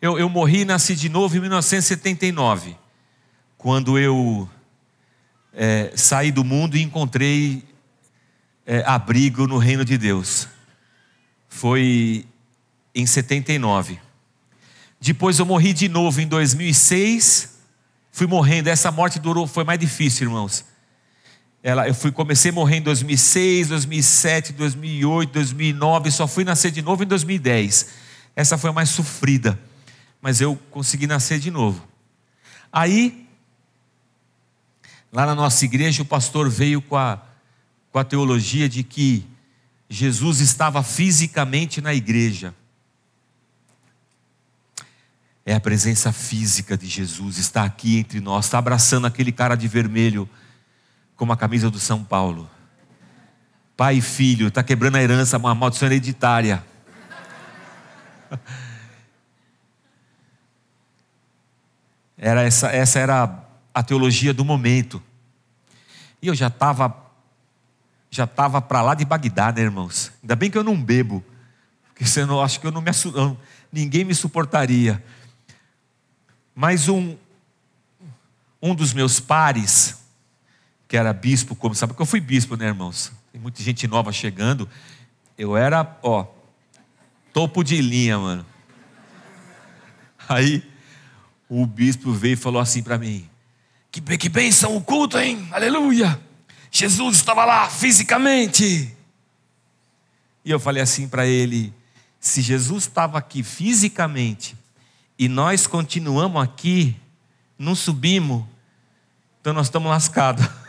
eu, eu morri e nasci de novo em 1979, quando eu é, saí do mundo e encontrei é, abrigo no reino de Deus. Foi em 79. Depois eu morri de novo em 2006. Fui morrendo. Essa morte durou, foi mais difícil, irmãos. Ela, eu fui, comecei a morrer em 2006, 2007, 2008, 2009. Só fui nascer de novo em 2010. Essa foi a mais sofrida mas eu consegui nascer de novo. Aí, lá na nossa igreja, o pastor veio com a, com a teologia de que Jesus estava fisicamente na igreja. É a presença física de Jesus, está aqui entre nós, está abraçando aquele cara de vermelho com uma camisa do São Paulo. Pai e filho, está quebrando a herança, uma maldição hereditária. Era essa, essa era a teologia do momento. E eu já estava já estava para lá de Bagdá, né, irmãos? Ainda bem que eu não bebo. Porque senão acho que eu não me ninguém me suportaria. Mas um, um dos meus pares, que era bispo, como sabe que eu fui bispo, né, irmãos? Tem muita gente nova chegando. Eu era, ó, topo de linha, mano. Aí o bispo veio e falou assim para mim: que, que bênção o culto, hein? Aleluia! Jesus estava lá fisicamente. E eu falei assim para ele: se Jesus estava aqui fisicamente e nós continuamos aqui, não subimos, então nós estamos lascados.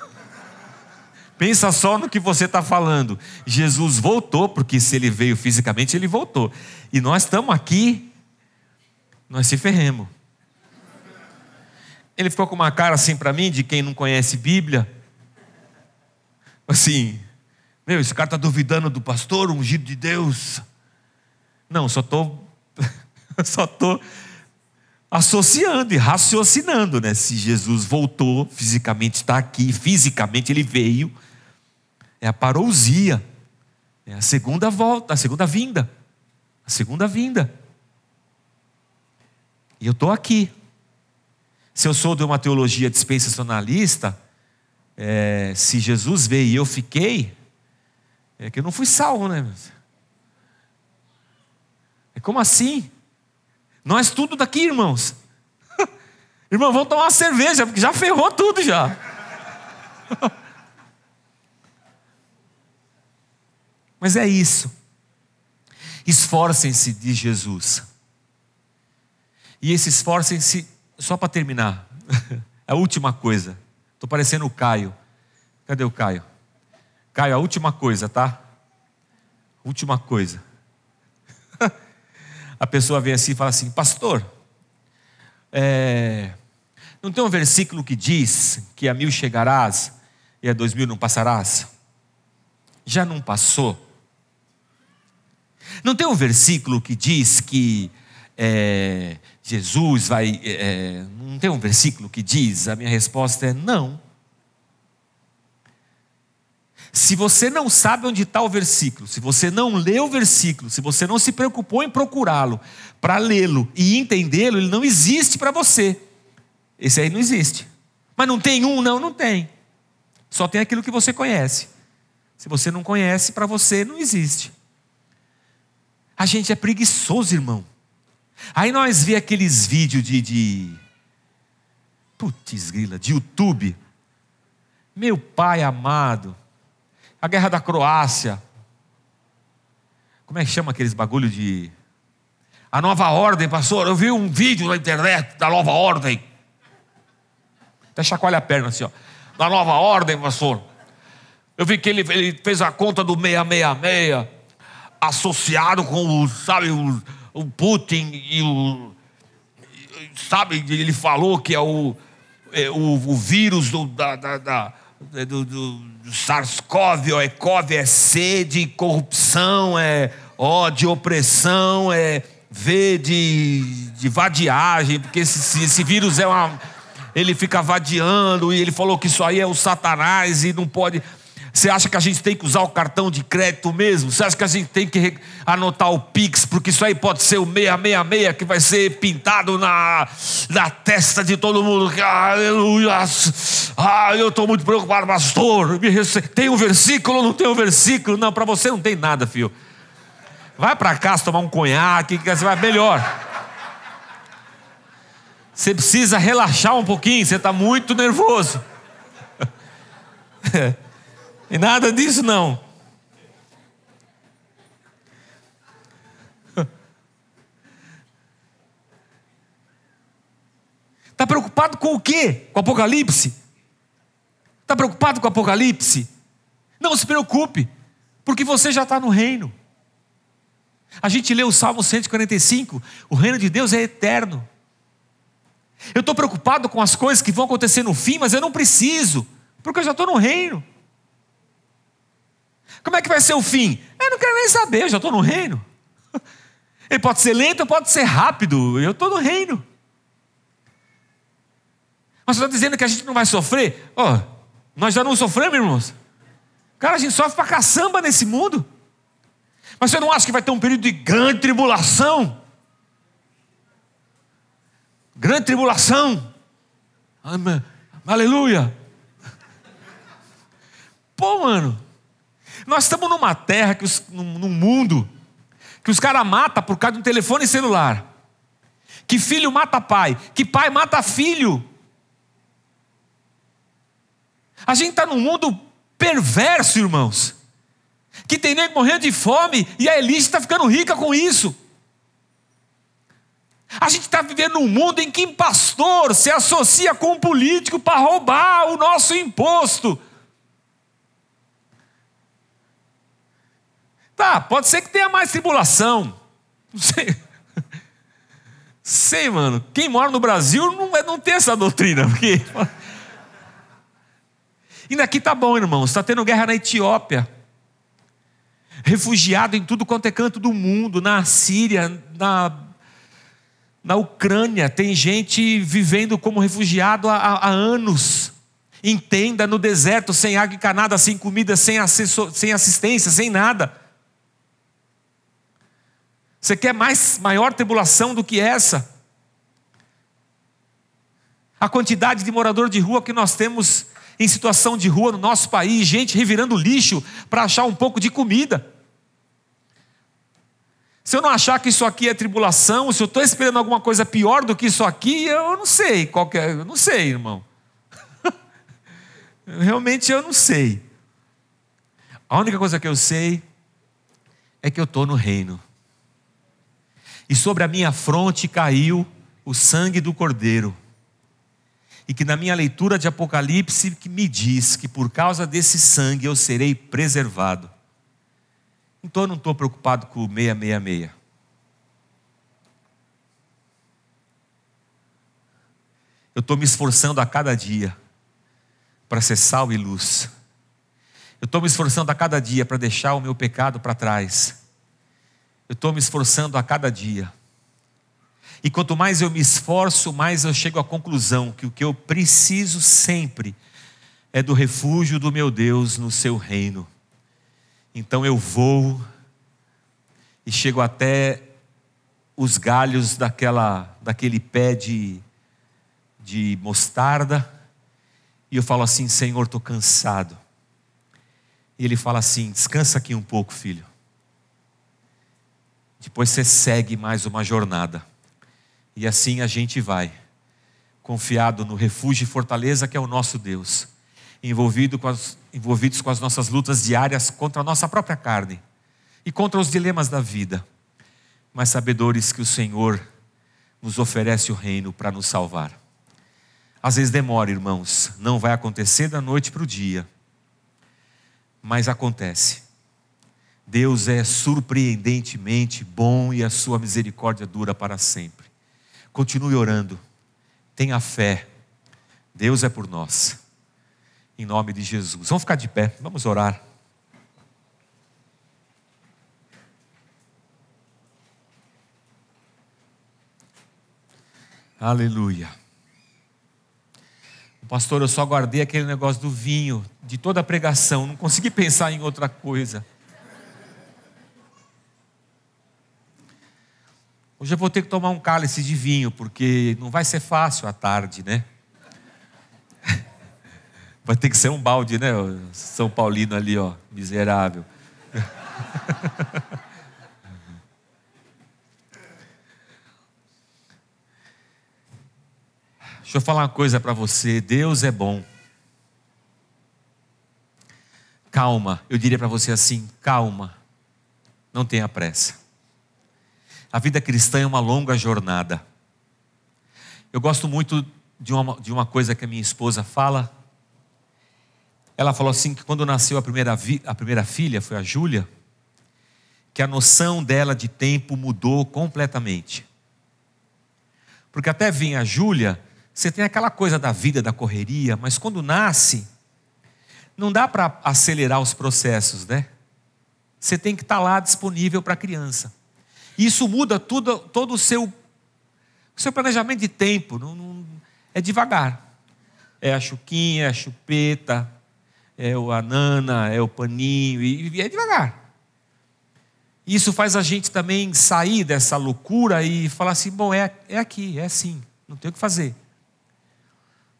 Pensa só no que você está falando. Jesus voltou, porque se ele veio fisicamente, ele voltou. E nós estamos aqui, nós se ferremos. Ele ficou com uma cara assim para mim, de quem não conhece Bíblia. Assim, meu, esse cara está duvidando do pastor, ungido de Deus. Não, só estou só tô associando e raciocinando, né? Se Jesus voltou, fisicamente está aqui, fisicamente ele veio, é a parousia, é a segunda volta, a segunda vinda, a segunda vinda. E eu estou aqui. Se eu sou de uma teologia dispensacionalista, é, se Jesus veio e eu fiquei, é que eu não fui salvo, né? É como assim? Nós tudo daqui, irmãos. Irmão, vamos tomar uma cerveja, porque já ferrou tudo já. Mas é isso. Esforcem-se, diz Jesus. E esse esforcem-se só para terminar, a última coisa. Estou parecendo o Caio. Cadê o Caio? Caio, a última coisa, tá? Última coisa. A pessoa vem assim e fala assim: Pastor, é, não tem um versículo que diz que a mil chegarás e a dois mil não passarás? Já não passou? Não tem um versículo que diz que é, Jesus vai. É, não tem um versículo que diz? A minha resposta é não. Se você não sabe onde está o versículo, se você não lê o versículo, se você não se preocupou em procurá-lo, para lê-lo e entendê-lo, ele não existe para você. Esse aí não existe. Mas não tem um? Não, não tem. Só tem aquilo que você conhece. Se você não conhece, para você não existe. A gente é preguiçoso, irmão. Aí nós vê aqueles vídeos de, de putz grila, de YouTube. Meu pai amado, a guerra da Croácia. Como é que chama aqueles bagulho de a nova ordem, pastor? Eu vi um vídeo na internet da nova ordem. Até chacoalha a perna assim, ó. Da nova ordem, pastor. Eu vi que ele, ele fez a conta do 666 associado com o, sabe, o o Putin e o. Sabe, ele falou que é o, é, o, o, vírus do, da, da, da do, do, SARS-CoV, é COV, é C de corrupção, é O de opressão, é V de, de vadiagem, porque esse, esse vírus é uma. Ele fica vadiando, e ele falou que isso aí é o Satanás e não pode. Você acha que a gente tem que usar o cartão de crédito mesmo? Você acha que a gente tem que anotar o Pix, porque isso aí pode ser o 666 que vai ser pintado na, na testa de todo mundo? Aleluia! Ah, eu estou muito preocupado, pastor. Tem um versículo ou não tem um versículo? Não, para você não tem nada, filho. Vai para casa tomar um conhaque, que você vai melhor. Você precisa relaxar um pouquinho, você está muito nervoso. E nada disso não. Está preocupado com o quê? Com o Apocalipse? Está preocupado com o Apocalipse? Não se preocupe, porque você já está no reino. A gente lê o Salmo 145, o reino de Deus é eterno. Eu estou preocupado com as coisas que vão acontecer no fim, mas eu não preciso, porque eu já estou no reino. Como é que vai ser o fim? Eu não quero nem saber, eu já estou no reino. Ele pode ser lento, pode ser rápido, eu estou no reino. Mas você está dizendo que a gente não vai sofrer? Oh, nós já não sofremos, irmãos. Cara, a gente sofre pra caçamba nesse mundo. Mas você não acha que vai ter um período de grande tribulação? Grande tribulação. Aleluia. Pô, mano. Nós estamos numa terra, que os, num, num mundo, que os caras matam por causa de um telefone celular. Que filho mata pai. Que pai mata filho. A gente está num mundo perverso, irmãos. Que tem nem morrendo de fome e a elite está ficando rica com isso. A gente está vivendo um mundo em que pastor se associa com um político para roubar o nosso imposto. Tá, pode ser que tenha mais tribulação. Não sei. Sei, mano. Quem mora no Brasil não, é, não tem essa doutrina. Porque... E daqui tá bom, irmãos. Está tendo guerra na Etiópia. Refugiado em tudo quanto é canto do mundo. Na Síria, na, na Ucrânia. Tem gente vivendo como refugiado há, há anos. Em tenda, no deserto, sem água encanada, sem comida, sem, assessor, sem assistência, sem nada. Você quer mais maior tribulação do que essa? A quantidade de morador de rua que nós temos em situação de rua no nosso país, gente revirando lixo para achar um pouco de comida. Se eu não achar que isso aqui é tribulação, se eu estou esperando alguma coisa pior do que isso aqui, eu não sei qual é, eu não sei, irmão. Realmente eu não sei. A única coisa que eu sei é que eu estou no reino e sobre a minha fronte caiu o sangue do Cordeiro. E que na minha leitura de Apocalipse que me diz que por causa desse sangue eu serei preservado. Então eu não estou preocupado com o 666. Eu estou me esforçando a cada dia para ser sal e luz. Eu estou me esforçando a cada dia para deixar o meu pecado para trás eu estou me esforçando a cada dia. E quanto mais eu me esforço, mais eu chego à conclusão que o que eu preciso sempre é do refúgio do meu Deus no seu reino. Então eu vou e chego até os galhos daquela, daquele pé de, de mostarda e eu falo assim: Senhor, estou cansado. E ele fala assim: descansa aqui um pouco, filho. Depois você segue mais uma jornada. E assim a gente vai, confiado no refúgio e fortaleza que é o nosso Deus, envolvido com as, envolvidos com as nossas lutas diárias contra a nossa própria carne e contra os dilemas da vida, mas sabedores que o Senhor nos oferece o reino para nos salvar. Às vezes demora, irmãos, não vai acontecer da noite para o dia, mas acontece. Deus é surpreendentemente bom e a sua misericórdia dura para sempre. Continue orando, tenha fé, Deus é por nós, em nome de Jesus. Vamos ficar de pé, vamos orar. Aleluia. Pastor, eu só guardei aquele negócio do vinho, de toda a pregação, não consegui pensar em outra coisa. Hoje eu vou ter que tomar um cálice de vinho, porque não vai ser fácil à tarde, né? Vai ter que ser um balde, né? São Paulino ali, ó, miserável. Deixa eu falar uma coisa para você: Deus é bom. Calma, eu diria para você assim: calma, não tenha pressa. A vida cristã é uma longa jornada. Eu gosto muito de uma, de uma coisa que a minha esposa fala. Ela falou assim que quando nasceu a primeira, a primeira filha, foi a Júlia, que a noção dela de tempo mudou completamente. Porque até vir a Júlia, você tem aquela coisa da vida, da correria, mas quando nasce, não dá para acelerar os processos, né? Você tem que estar tá lá disponível para a criança. Isso muda tudo, todo o seu, seu planejamento de tempo. Não, não, é devagar. É a chuquinha, é a chupeta, é o anana, é o paninho, e, e é devagar. Isso faz a gente também sair dessa loucura e falar assim: bom, é, é aqui, é assim, não tem o que fazer.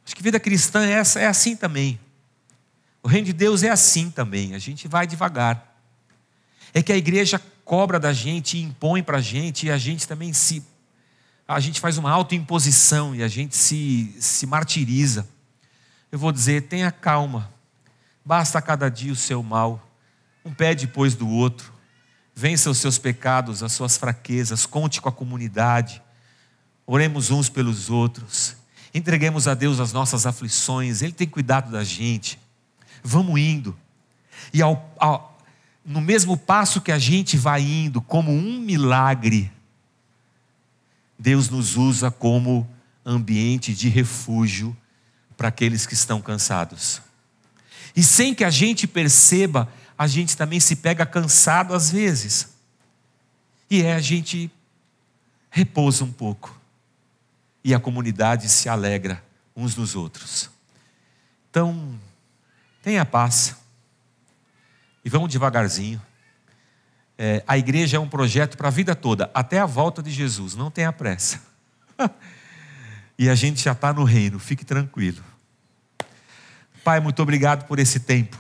Acho que vida cristã é, essa, é assim também. O reino de Deus é assim também, a gente vai devagar. É que a igreja cobra da gente, impõe para a gente, e a gente também se. A gente faz uma autoimposição e a gente se, se martiriza. Eu vou dizer: tenha calma, basta cada dia o seu mal, um pé depois do outro. Vença os seus pecados, as suas fraquezas, conte com a comunidade. Oremos uns pelos outros. Entreguemos a Deus as nossas aflições, Ele tem cuidado da gente. Vamos indo. E ao, ao, no mesmo passo que a gente vai indo, como um milagre, Deus nos usa como ambiente de refúgio para aqueles que estão cansados. E sem que a gente perceba, a gente também se pega cansado às vezes. E é a gente repousa um pouco. E a comunidade se alegra uns nos outros. Então, tenha paz. E vamos devagarzinho. É, a igreja é um projeto para a vida toda, até a volta de Jesus. Não tenha pressa. e a gente já está no reino, fique tranquilo. Pai, muito obrigado por esse tempo.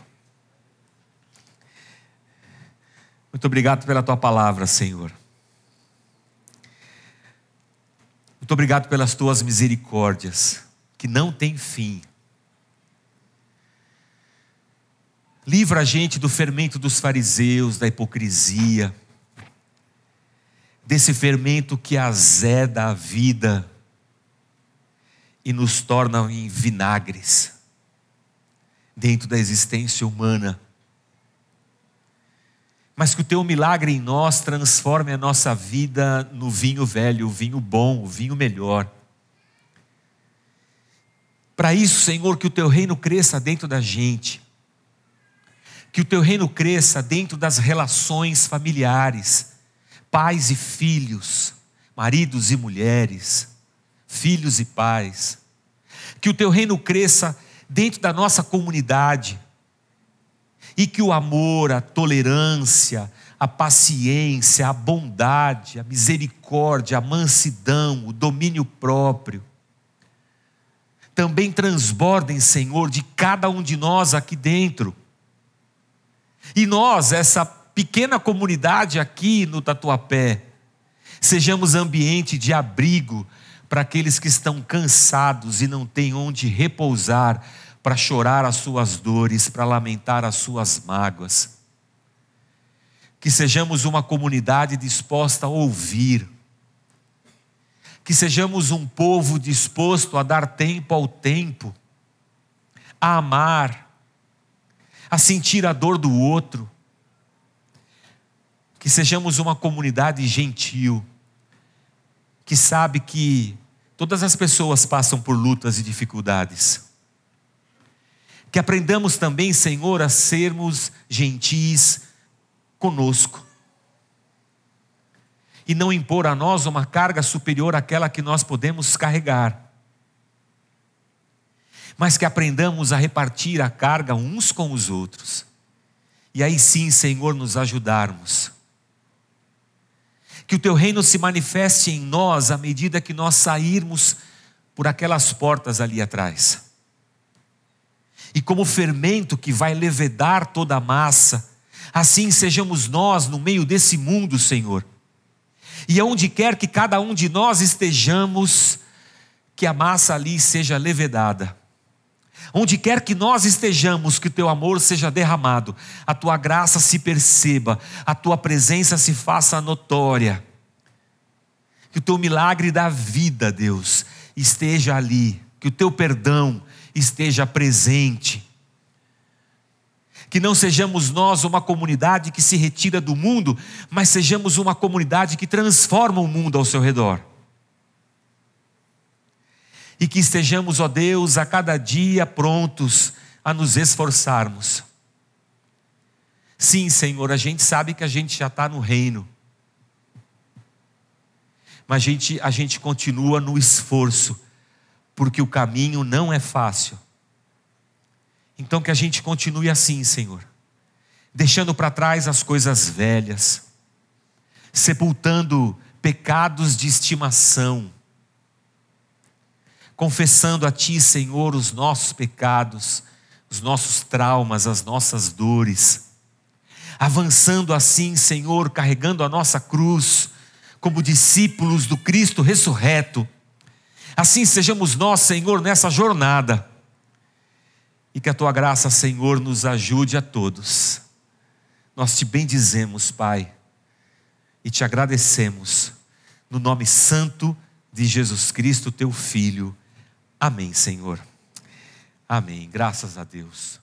Muito obrigado pela tua palavra, Senhor. Muito obrigado pelas tuas misericórdias, que não têm fim. Livra a gente do fermento dos fariseus, da hipocrisia, desse fermento que azeda a vida e nos torna em vinagres dentro da existência humana mas que o teu milagre em nós transforme a nossa vida no vinho velho, o vinho bom, o vinho melhor. Para isso, Senhor, que o teu reino cresça dentro da gente, que o teu reino cresça dentro das relações familiares, pais e filhos, maridos e mulheres, filhos e pais, que o teu reino cresça dentro da nossa comunidade, e que o amor, a tolerância, a paciência, a bondade, a misericórdia, a mansidão, o domínio próprio, também transbordem, Senhor, de cada um de nós aqui dentro. E nós, essa pequena comunidade aqui no Tatuapé, sejamos ambiente de abrigo para aqueles que estão cansados e não têm onde repousar para chorar as suas dores, para lamentar as suas mágoas. Que sejamos uma comunidade disposta a ouvir. Que sejamos um povo disposto a dar tempo ao tempo, a amar, a sentir a dor do outro. Que sejamos uma comunidade gentil, que sabe que todas as pessoas passam por lutas e dificuldades que aprendamos também, Senhor, a sermos gentis conosco. E não impor a nós uma carga superior àquela que nós podemos carregar. Mas que aprendamos a repartir a carga uns com os outros. E aí sim, Senhor, nos ajudarmos. Que o teu reino se manifeste em nós à medida que nós sairmos por aquelas portas ali atrás e como fermento que vai levedar toda a massa, assim sejamos nós no meio desse mundo, Senhor. E aonde quer que cada um de nós estejamos, que a massa ali seja levedada. Onde quer que nós estejamos, que o teu amor seja derramado, a tua graça se perceba, a tua presença se faça notória. Que o teu milagre da vida, Deus, esteja ali, que o teu perdão, esteja presente. Que não sejamos nós uma comunidade que se retira do mundo, mas sejamos uma comunidade que transforma o mundo ao seu redor. E que estejamos, ó Deus, a cada dia prontos a nos esforçarmos. Sim, Senhor, a gente sabe que a gente já está no reino, mas a gente, a gente continua no esforço porque o caminho não é fácil. Então que a gente continue assim, Senhor, deixando para trás as coisas velhas, sepultando pecados de estimação, confessando a Ti, Senhor, os nossos pecados, os nossos traumas, as nossas dores, avançando assim, Senhor, carregando a nossa cruz, como discípulos do Cristo ressurreto. Assim sejamos nós, Senhor, nessa jornada. E que a tua graça, Senhor, nos ajude a todos. Nós te bendizemos, Pai, e te agradecemos, no nome santo de Jesus Cristo, teu Filho. Amém, Senhor. Amém. Graças a Deus.